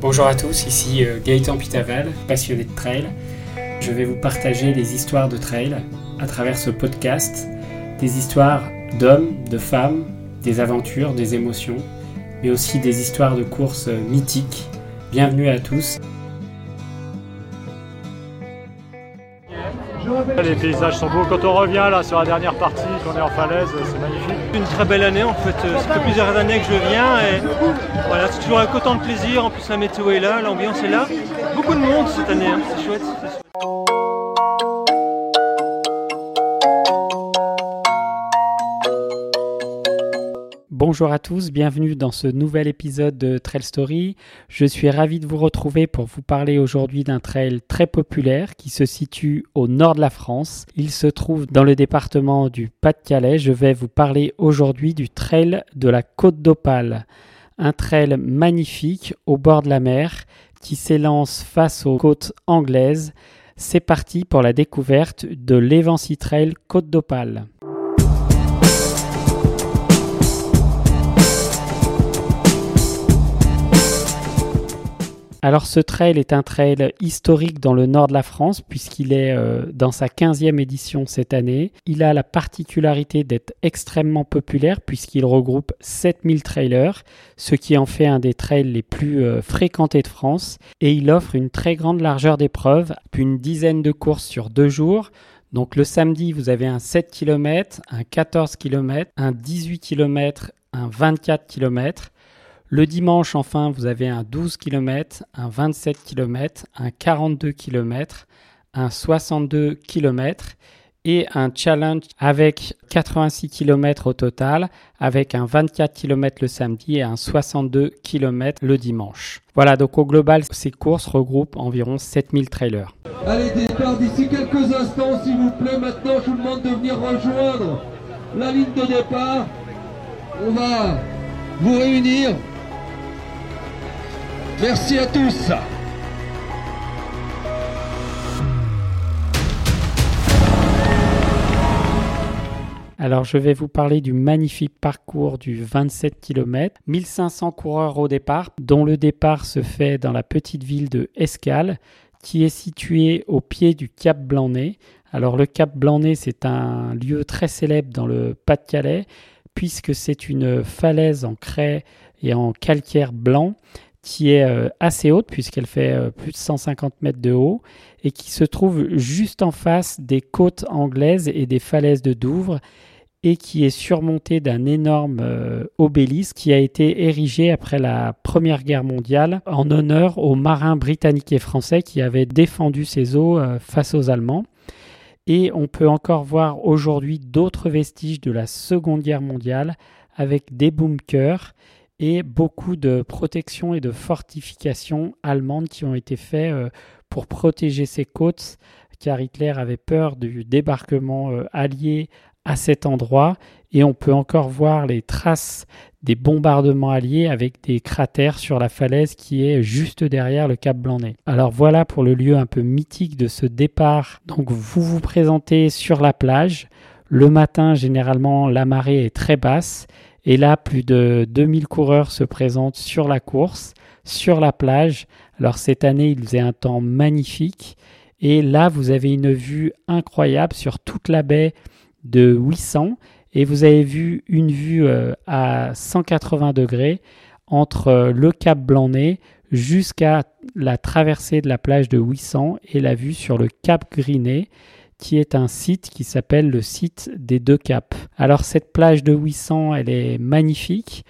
Bonjour à tous, ici euh, Gaëtan Pitaval, passionné de trail. Je vais vous partager des histoires de trail à travers ce podcast, des histoires d'hommes, de femmes, des aventures, des émotions, mais aussi des histoires de courses mythiques. Bienvenue à tous. Les paysages sont beaux. Quand on revient là sur la dernière partie, qu'on est en falaise, c'est magnifique. Une très belle année en fait. Euh, ça fait plusieurs années que je viens et voilà, c'est toujours autant de plaisir. En plus la météo est là, l'ambiance est là. Beaucoup de monde cette année, hein. c'est chouette. Bonjour à tous, bienvenue dans ce nouvel épisode de Trail Story. Je suis ravi de vous retrouver pour vous parler aujourd'hui d'un trail très populaire qui se situe au nord de la France. Il se trouve dans le département du Pas-de-Calais. Je vais vous parler aujourd'hui du trail de la Côte d'Opale. Un trail magnifique au bord de la mer qui s'élance face aux côtes anglaises. C'est parti pour la découverte de l'Evancy Trail Côte d'Opale. Alors ce trail est un trail historique dans le nord de la France puisqu'il est euh, dans sa 15e édition cette année. Il a la particularité d'être extrêmement populaire puisqu'il regroupe 7000 trailers, ce qui en fait un des trails les plus euh, fréquentés de France. Et il offre une très grande largeur d'épreuves, une dizaine de courses sur deux jours. Donc le samedi, vous avez un 7 km, un 14 km, un 18 km, un 24 km. Le dimanche, enfin, vous avez un 12 km, un 27 km, un 42 km, un 62 km et un challenge avec 86 km au total, avec un 24 km le samedi et un 62 km le dimanche. Voilà, donc au global, ces courses regroupent environ 7000 trailers. Allez, départ d'ici quelques instants, s'il vous plaît. Maintenant, je vous demande de venir rejoindre la ligne de départ. On va vous réunir Merci à tous. Alors je vais vous parler du magnifique parcours du 27 km, 1500 coureurs au départ, dont le départ se fait dans la petite ville de Escale, qui est située au pied du Cap Blanc-Nez. Alors le Cap Blanc-Nez, c'est un lieu très célèbre dans le Pas-de-Calais, puisque c'est une falaise en craie et en calcaire blanc qui est euh, assez haute puisqu'elle fait euh, plus de 150 mètres de haut et qui se trouve juste en face des côtes anglaises et des falaises de Douvres et qui est surmontée d'un énorme euh, obélisque qui a été érigé après la Première Guerre mondiale en honneur aux marins britanniques et français qui avaient défendu ces eaux face aux Allemands. Et on peut encore voir aujourd'hui d'autres vestiges de la Seconde Guerre mondiale avec des bunkers et beaucoup de protections et de fortifications allemandes qui ont été faites euh, pour protéger ces côtes, car Hitler avait peur du débarquement euh, allié à cet endroit, et on peut encore voir les traces des bombardements alliés avec des cratères sur la falaise qui est juste derrière le Cap Blanc-Nez. Alors voilà pour le lieu un peu mythique de ce départ. Donc vous vous présentez sur la plage. Le matin, généralement, la marée est très basse et là, plus de 2000 coureurs se présentent sur la course, sur la plage. Alors cette année, il faisait un temps magnifique. Et là, vous avez une vue incroyable sur toute la baie de 800. Et vous avez vu une vue euh, à 180 degrés entre euh, le Cap Blanc-Nez jusqu'à la traversée de la plage de 800 et la vue sur le Cap Grinet qui est un site qui s'appelle le site des deux caps. Alors cette plage de 800, elle est magnifique.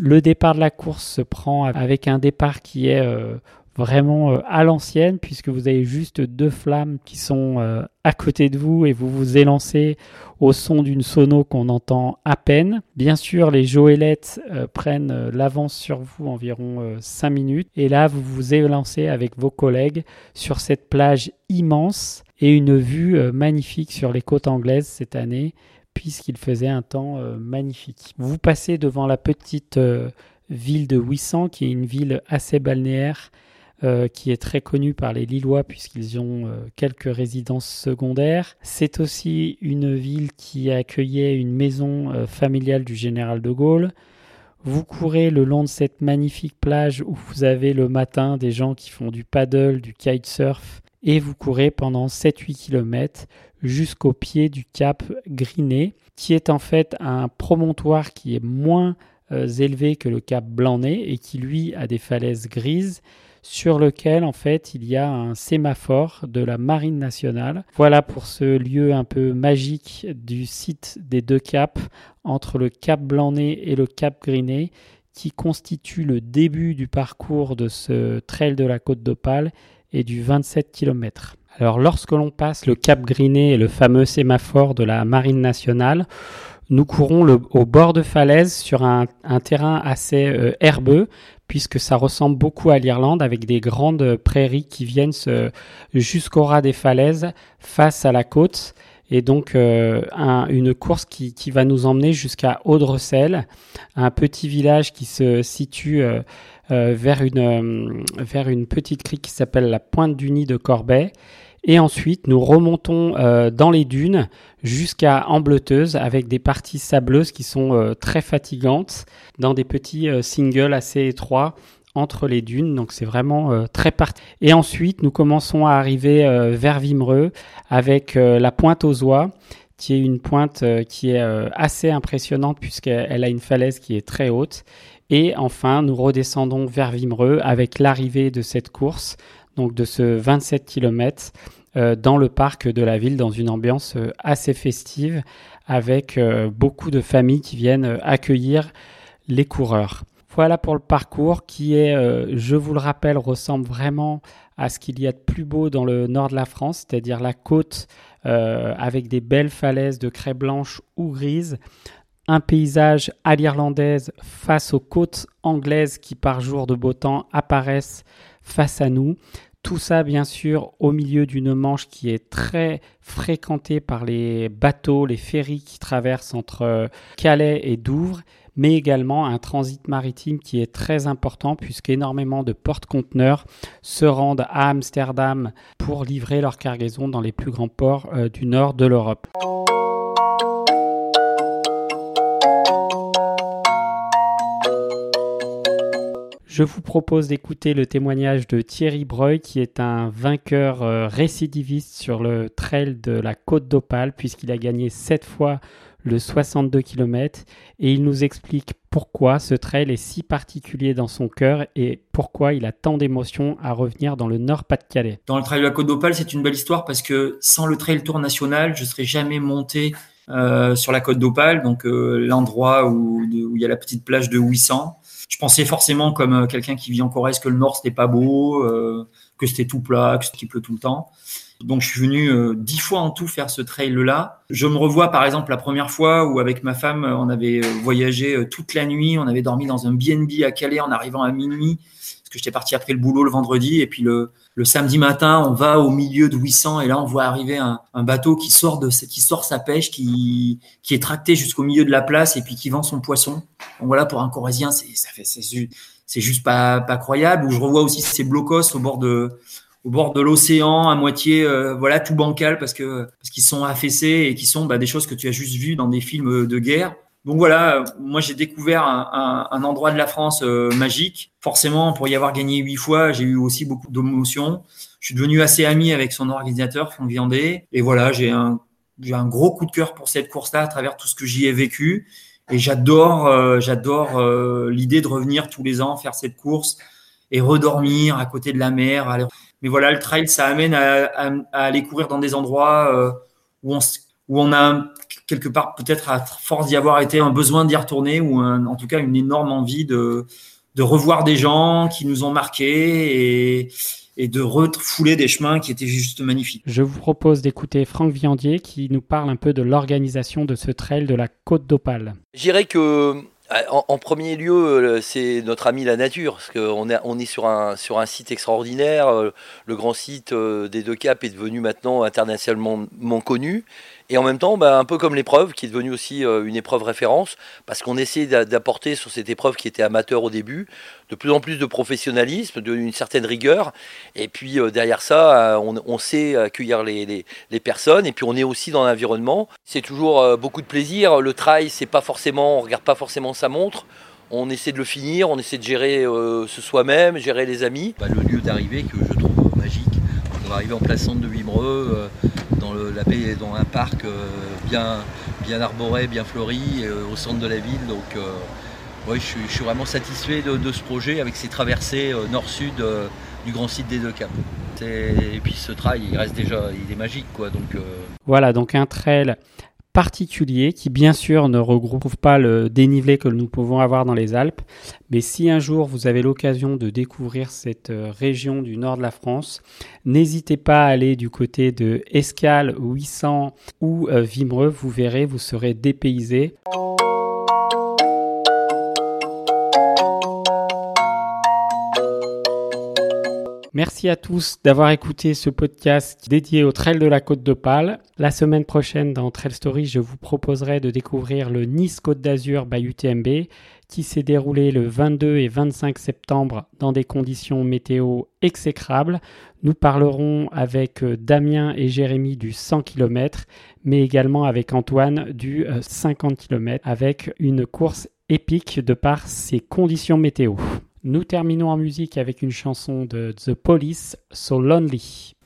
Le départ de la course se prend avec un départ qui est euh, vraiment euh, à l'ancienne puisque vous avez juste deux flammes qui sont euh, à côté de vous et vous vous élancez au son d'une sono qu'on entend à peine. Bien sûr, les joëlettes prennent l'avance sur vous environ 5 minutes et là vous vous élancez avec vos collègues sur cette plage immense et une vue euh, magnifique sur les côtes anglaises cette année puisqu'il faisait un temps euh, magnifique. Vous passez devant la petite euh, ville de Ouissant qui est une ville assez balnéaire qui est très connue par les Lillois puisqu'ils ont quelques résidences secondaires. C'est aussi une ville qui accueillait une maison familiale du général de Gaulle. Vous courez le long de cette magnifique plage où vous avez le matin des gens qui font du paddle, du kitesurf, et vous courez pendant 7-8 km jusqu'au pied du cap Griné, qui est en fait un promontoire qui est moins euh, élevé que le cap Blanc-Nez et qui lui a des falaises grises sur lequel en fait il y a un sémaphore de la Marine nationale. Voilà pour ce lieu un peu magique du site des deux caps entre le cap Blanc-Nez et le cap Griné qui constitue le début du parcours de ce trail de la côte d'Opale et du 27 km. Alors lorsque l'on passe le cap Griné et le fameux sémaphore de la Marine nationale, nous courons au bord de falaise sur un, terrain assez euh, herbeux puisque ça ressemble beaucoup à l'Irlande avec des grandes prairies qui viennent jusqu'au ras des falaises face à la côte et donc euh, une course qui, va nous emmener jusqu'à Audrecel, un petit village qui se situe euh, vers, une, vers une petite crique qui s'appelle la Pointe du Nid de Corbet. Et ensuite, nous remontons dans les dunes jusqu'à Ambleteuse avec des parties sableuses qui sont très fatigantes dans des petits singles assez étroits entre les dunes, donc c'est vraiment euh, très parti. Et ensuite, nous commençons à arriver euh, vers Vimereux avec euh, la pointe aux oies, qui est une pointe qui est assez impressionnante puisqu'elle a une falaise qui est très haute. Et enfin, nous redescendons vers Vimereux avec l'arrivée de cette course, donc de ce 27 km dans le parc de la ville, dans une ambiance assez festive, avec beaucoup de familles qui viennent accueillir les coureurs. Voilà pour le parcours qui est, euh, je vous le rappelle, ressemble vraiment à ce qu'il y a de plus beau dans le nord de la France, c'est-à-dire la côte euh, avec des belles falaises de craie blanche ou grise, un paysage à l'irlandaise face aux côtes anglaises qui par jour de beau temps apparaissent face à nous. Tout ça, bien sûr, au milieu d'une Manche qui est très fréquentée par les bateaux, les ferries qui traversent entre euh, Calais et Douvres mais également un transit maritime qui est très important puisqu'énormément de porte-conteneurs se rendent à Amsterdam pour livrer leur cargaison dans les plus grands ports euh, du nord de l'Europe. Je vous propose d'écouter le témoignage de Thierry Breuil, qui est un vainqueur euh, récidiviste sur le trail de la Côte d'Opale, puisqu'il a gagné sept fois le 62 km et il nous explique pourquoi ce trail est si particulier dans son cœur et pourquoi il a tant d'émotions à revenir dans le Nord-Pas-de-Calais. Dans le trail de la Côte d'Opale, c'est une belle histoire parce que sans le trail tour national, je serais jamais monté euh, sur la Côte d'Opale, donc euh, l'endroit où, où, il y a la petite plage de 800. Je pensais forcément comme euh, quelqu'un qui vit en Corrèze que le Nord c'était pas beau, que c'était tout plat, que c'était pleut tout le temps. Donc je suis venu euh, dix fois en tout faire ce trail-là. Je me revois par exemple la première fois où avec ma femme euh, on avait euh, voyagé toute la nuit, on avait dormi dans un BNB à Calais en arrivant à minuit parce que j'étais parti après le boulot le vendredi et puis le, le samedi matin on va au milieu de 800 et là on voit arriver un, bateau qui sort de qui sort sa pêche qui qui est tracté jusqu'au milieu de la place et puis qui vend son poisson. Donc voilà pour un Corésien c'est ça fait c'est juste pas pas croyable. Où je revois aussi ces blocos au bord de au bord de l'océan, à moitié, euh, voilà, tout bancal parce que parce qu'ils sont affaissés et qui sont bah, des choses que tu as juste vues dans des films de guerre. Donc voilà, moi j'ai découvert un, un, endroit de la France euh, magique. Forcément, pour y avoir gagné huit fois, j'ai eu aussi beaucoup d'émotions. Je suis devenu assez ami avec son organisateur, Franck Viandé. Et voilà, j'ai un, j'ai un gros coup de cœur pour cette course-là à travers tout ce que j'y ai vécu. Et j'adore, euh, j'adore l'idée de revenir tous les ans faire cette course et redormir à côté de la mer. Mais voilà, le trail, ça amène à, aller courir dans des endroits euh, où, on, où on a quelque part peut-être à force d'y avoir été un besoin d'y retourner ou en tout cas une énorme envie de, de revoir des gens qui nous ont marqués et, et de refouler des chemins qui étaient juste magnifiques. Je vous propose d'écouter Franck Viandier qui nous parle un peu de l'organisation de ce trail de la Côte d'Opale. Je dirais que euh, en, premier lieu, euh, c'est notre ami la nature, parce qu'on est, on est sur, un, sur un site extraordinaire. Euh, le grand site des Deux Caps est devenu maintenant internationalement connu. Et en même temps, bah, un peu comme l'épreuve, qui est devenue aussi une épreuve référence, parce qu'on essaie d'apporter sur cette épreuve qui était amateur au début, de plus en plus de professionnalisme, d'une certaine rigueur. Et puis derrière ça, on, sait accueillir les, personnes. Et puis on est aussi dans l'environnement. C'est toujours beaucoup de plaisir. Le trail, c'est pas forcément, on regarde pas forcément sa montre. on essaie de le finir, on essaie de gérer ce soi-même, gérer les amis. Bah, le lieu d'arrivée que je trouve magique. On va arriver en place centre de le, la baie, dans un parc bien, bien arboré, bien fleuri, au centre de la ville. Donc, je, suis, vraiment satisfait de, ce projet avec ses traversées nord-sud du grand site des deux caps. Et, puis ce trail, il reste déjà, il est magique, quoi. Donc euh. voilà, donc un trail particulier qui bien sûr ne regroupe pas le dénivelé que nous pouvons avoir dans les Alpes, mais si un jour vous avez l'occasion de découvrir cette euh, région du nord de la France, n'hésitez pas à aller du côté de Escale, 800 ou euh, Vimereux, vous verrez, vous serez dépaysé. Merci à tous d'avoir écouté ce podcast dédié au Trail de la Côte d'Opale. La semaine prochaine, dans Trail Story, je vous proposerai de découvrir le Nice Côte d'Azur by UTMB qui s'est déroulé le 22 et 25 septembre dans des conditions météo exécrables. Nous parlerons avec euh, Damien et Jérémy du 100 km, mais également avec Antoine du 50 euh, km, avec une course épique de par ses conditions météo. Nous terminons en musique avec une chanson de The Police, So Lonely.